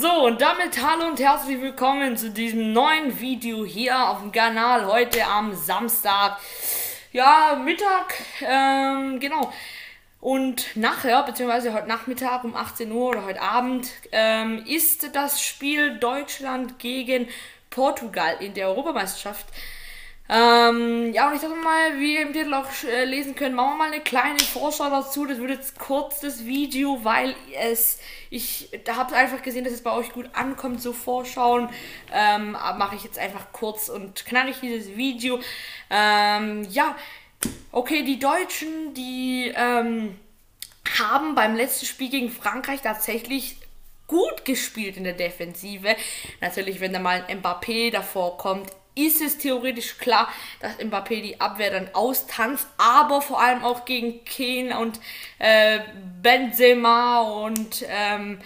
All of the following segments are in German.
So, und damit hallo und herzlich willkommen zu diesem neuen Video hier auf dem Kanal heute am Samstag. Ja, Mittag, ähm, genau. Und nachher, beziehungsweise heute Nachmittag um 18 Uhr oder heute Abend, ähm, ist das Spiel Deutschland gegen Portugal in der Europameisterschaft. Ähm, ja, und ich dachte mal, wie ihr im Titel auch äh, lesen könnt, machen wir mal eine kleine Vorschau dazu. Das wird jetzt kurz das Video, weil es, ich da habt einfach gesehen, dass es bei euch gut ankommt, so Vorschauen. Ähm, mache ich jetzt einfach kurz und knackig dieses Video. Ähm, ja, okay, die Deutschen, die ähm, haben beim letzten Spiel gegen Frankreich tatsächlich gut gespielt in der Defensive. Natürlich, wenn da mal ein Mbappé davor kommt, ist es theoretisch klar, dass Mbappé die Abwehr dann austanzt, aber vor allem auch gegen Kane und äh, Benzema und ähm,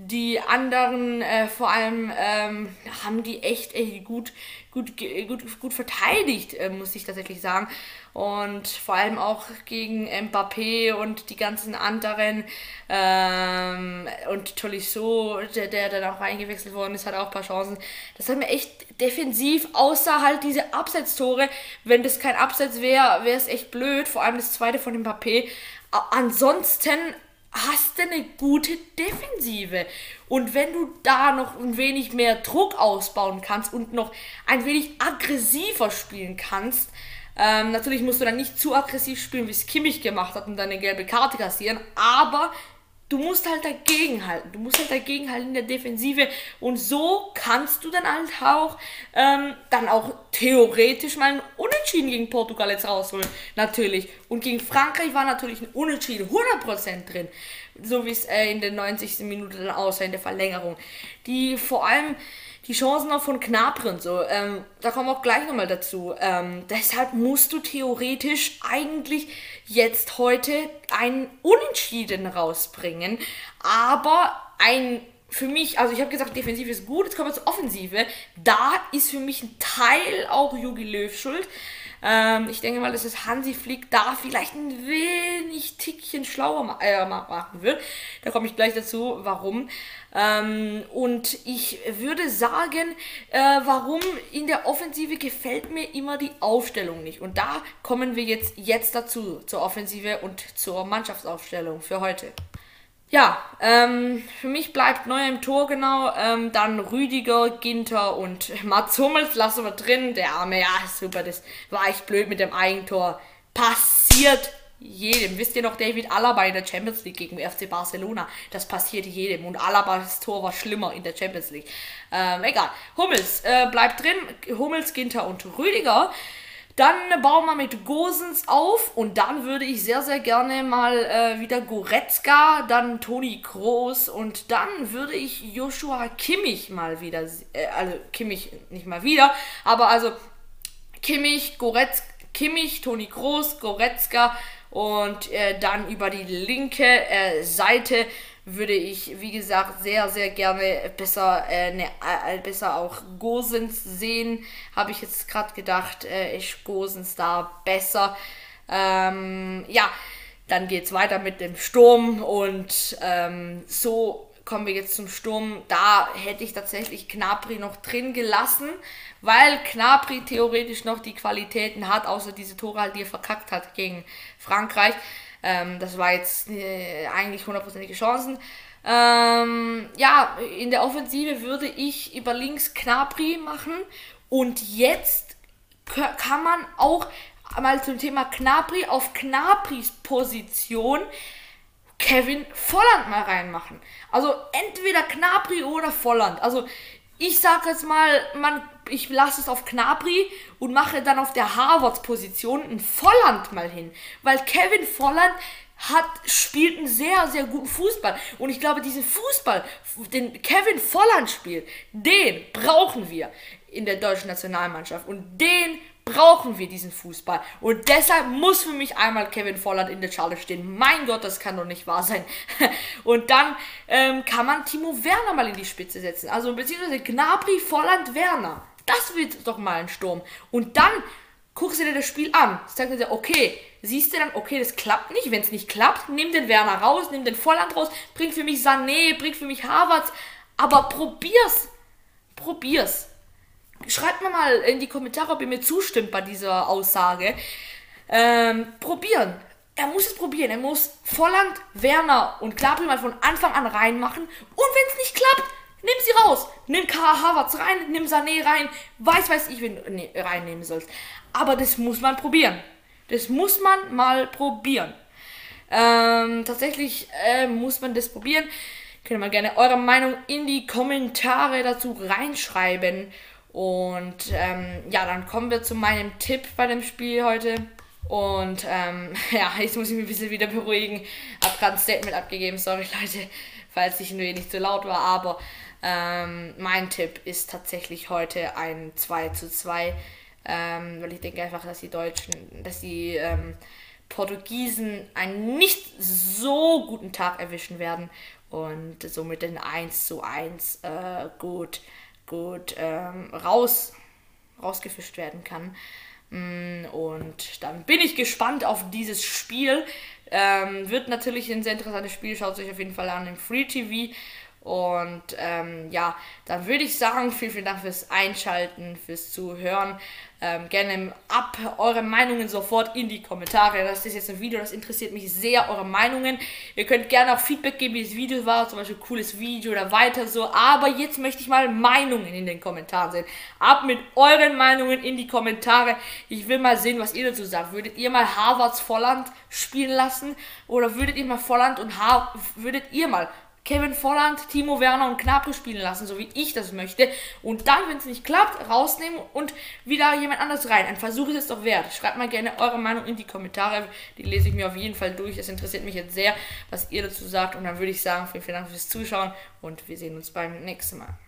die anderen, äh, vor allem, ähm, haben die echt, echt gut, gut, gut, gut verteidigt, äh, muss ich tatsächlich sagen. Und vor allem auch gegen Mbappé und die ganzen anderen. Ähm, und Tolisso, der, der dann auch eingewechselt worden ist, hat auch ein paar Chancen. Das hat mir echt defensiv, außer halt diese Absetztore. Wenn das kein Abseits wäre, wäre es echt blöd. Vor allem das zweite von Mbappé. Ansonsten hast du eine gute Defensive. Und wenn du da noch ein wenig mehr Druck ausbauen kannst und noch ein wenig aggressiver spielen kannst, ähm, natürlich musst du dann nicht zu aggressiv spielen, wie es Kimmich gemacht hat und dann eine gelbe Karte kassieren, aber du musst halt dagegenhalten. Du musst halt dagegenhalten in der Defensive. Und so kannst du dann halt auch, ähm, dann auch theoretisch mal ein Unentschieden gegen Portugal jetzt rausholen. Natürlich. Und gegen Frankreich war natürlich ein Unentschieden 100% drin. So wie es äh, in der 90. Minute dann aussah, in der Verlängerung. Die vor allem die Chancen auch von Knapri und so, ähm, da kommen wir auch gleich nochmal dazu. Ähm, deshalb musst du theoretisch eigentlich jetzt heute ein Unentschieden rausbringen. Aber ein für mich, also ich habe gesagt, Defensive ist gut, jetzt kommen wir zur Offensive. Da ist für mich ein Teil auch Jogi Löw schuld. Ähm, ich denke mal, dass es Hansi Flick da vielleicht ein wenig Tickchen schlauer äh, machen wird. Da komme ich gleich dazu, warum. Ähm, und ich würde sagen, äh, warum in der Offensive gefällt mir immer die Aufstellung nicht. Und da kommen wir jetzt, jetzt dazu, zur Offensive und zur Mannschaftsaufstellung für heute. Ja, ähm, für mich bleibt neu im Tor genau. Ähm, dann Rüdiger, Ginter und Mats Hummels lassen wir drin. Der Arme, ja, super, das war echt blöd mit dem Eigentor. Passiert jedem. Wisst ihr noch, David Alaba in der Champions League gegen FC Barcelona? Das passiert jedem. Und Alabas Tor war schlimmer in der Champions League. Ähm, egal. Hummels äh, bleibt drin. Hummels, Ginter und Rüdiger. Dann bauen wir mit Gosens auf und dann würde ich sehr, sehr gerne mal äh, wieder Goretzka, dann Toni Kroos und dann würde ich Joshua Kimmich mal wieder, äh, also Kimmich nicht mal wieder, aber also Kimmich, Goretzka, Kimmich, Toni Kroos, Goretzka und äh, dann über die linke äh, Seite würde ich, wie gesagt, sehr, sehr gerne besser, äh, ne, äh, besser auch Gosens sehen. Habe ich jetzt gerade gedacht, äh, ich Gosens da besser. Ähm, ja, dann geht es weiter mit dem Sturm und ähm, so kommen wir jetzt zum Sturm. Da hätte ich tatsächlich Knapri noch drin gelassen, weil Knapri theoretisch noch die Qualitäten hat, außer diese Tore die er verkackt hat gegen Frankreich. Ähm, das war jetzt äh, eigentlich hundertprozentige Chancen. Ähm, ja, in der Offensive würde ich über links Knapri machen. Und jetzt kann man auch mal zum Thema Knapri auf Knapris Position Kevin Volland mal reinmachen. Also entweder Knapri oder Volland. Also ich sage jetzt mal, man, ich lasse es auf Knabri und mache dann auf der Harvards-Position einen Volland mal hin. Weil Kevin Volland hat, spielt einen sehr, sehr guten Fußball. Und ich glaube, diesen Fußball, den Kevin Volland spielt, den brauchen wir in der deutschen Nationalmannschaft. Und den brauchen wir diesen Fußball. Und deshalb muss für mich einmal Kevin Volland in der Schale stehen. Mein Gott, das kann doch nicht wahr sein. Und dann ähm, kann man Timo Werner mal in die Spitze setzen. Also beziehungsweise Gnabry, Volland, Werner. Das wird doch mal ein Sturm. Und dann guckst du dir das Spiel an. Sagst du dir, okay, siehst du dann, okay, das klappt nicht. Wenn es nicht klappt, nimm den Werner raus, nimm den Volland raus, bring für mich Sané, bring für mich Havertz. Aber probier's. Probier's. Schreibt mir mal in die Kommentare, ob ihr mir zustimmt bei dieser Aussage. Ähm, probieren. Er muss es probieren. Er muss Volland, Werner und Klapri mal von Anfang an reinmachen. Und wenn es nicht klappt, nimm sie raus. Nimm Kara Havertz rein, nimm Sané rein. Weiß, weiß ich, wen du ne, reinnehmen sollst. Aber das muss man probieren. Das muss man mal probieren. Ähm, tatsächlich äh, muss man das probieren. Könnt ihr mal gerne eure Meinung in die Kommentare dazu reinschreiben. Und ähm, ja, dann kommen wir zu meinem Tipp bei dem Spiel heute. Und ähm, ja, jetzt muss ich mich ein bisschen wieder beruhigen. Hab gerade ein Statement abgegeben, sorry Leute, falls ich nur nicht so laut war. Aber ähm, mein Tipp ist tatsächlich heute ein 2 zu 2. Ähm, weil ich denke einfach, dass die Deutschen, dass die ähm, Portugiesen einen nicht so guten Tag erwischen werden und somit den 1 zu 1 äh, gut, gut ähm, raus, rausgefischt werden kann. Mm, und dann bin ich gespannt auf dieses Spiel. Ähm, wird natürlich ein sehr interessantes Spiel. Schaut euch auf jeden Fall an im Free TV. Und ähm, ja, dann würde ich sagen, vielen, vielen Dank fürs Einschalten, fürs Zuhören. Ähm, gerne ab eure Meinungen sofort in die Kommentare. Das ist jetzt ein Video, das interessiert mich sehr, eure Meinungen. Ihr könnt gerne auch Feedback geben, wie das Video war, zum Beispiel cooles Video oder weiter so. Aber jetzt möchte ich mal Meinungen in den Kommentaren sehen. Ab mit euren Meinungen in die Kommentare. Ich will mal sehen, was ihr dazu sagt. Würdet ihr mal Harvards Volland spielen lassen? Oder würdet ihr mal Volland und Har würdet ihr mal Kevin Volland, Timo Werner und Knapri spielen lassen, so wie ich das möchte. Und dann, wenn es nicht klappt, rausnehmen und wieder jemand anderes rein. Ein Versuch ist es doch wert. Schreibt mal gerne eure Meinung in die Kommentare. Die lese ich mir auf jeden Fall durch. Das interessiert mich jetzt sehr, was ihr dazu sagt. Und dann würde ich sagen, vielen, vielen Dank fürs Zuschauen und wir sehen uns beim nächsten Mal.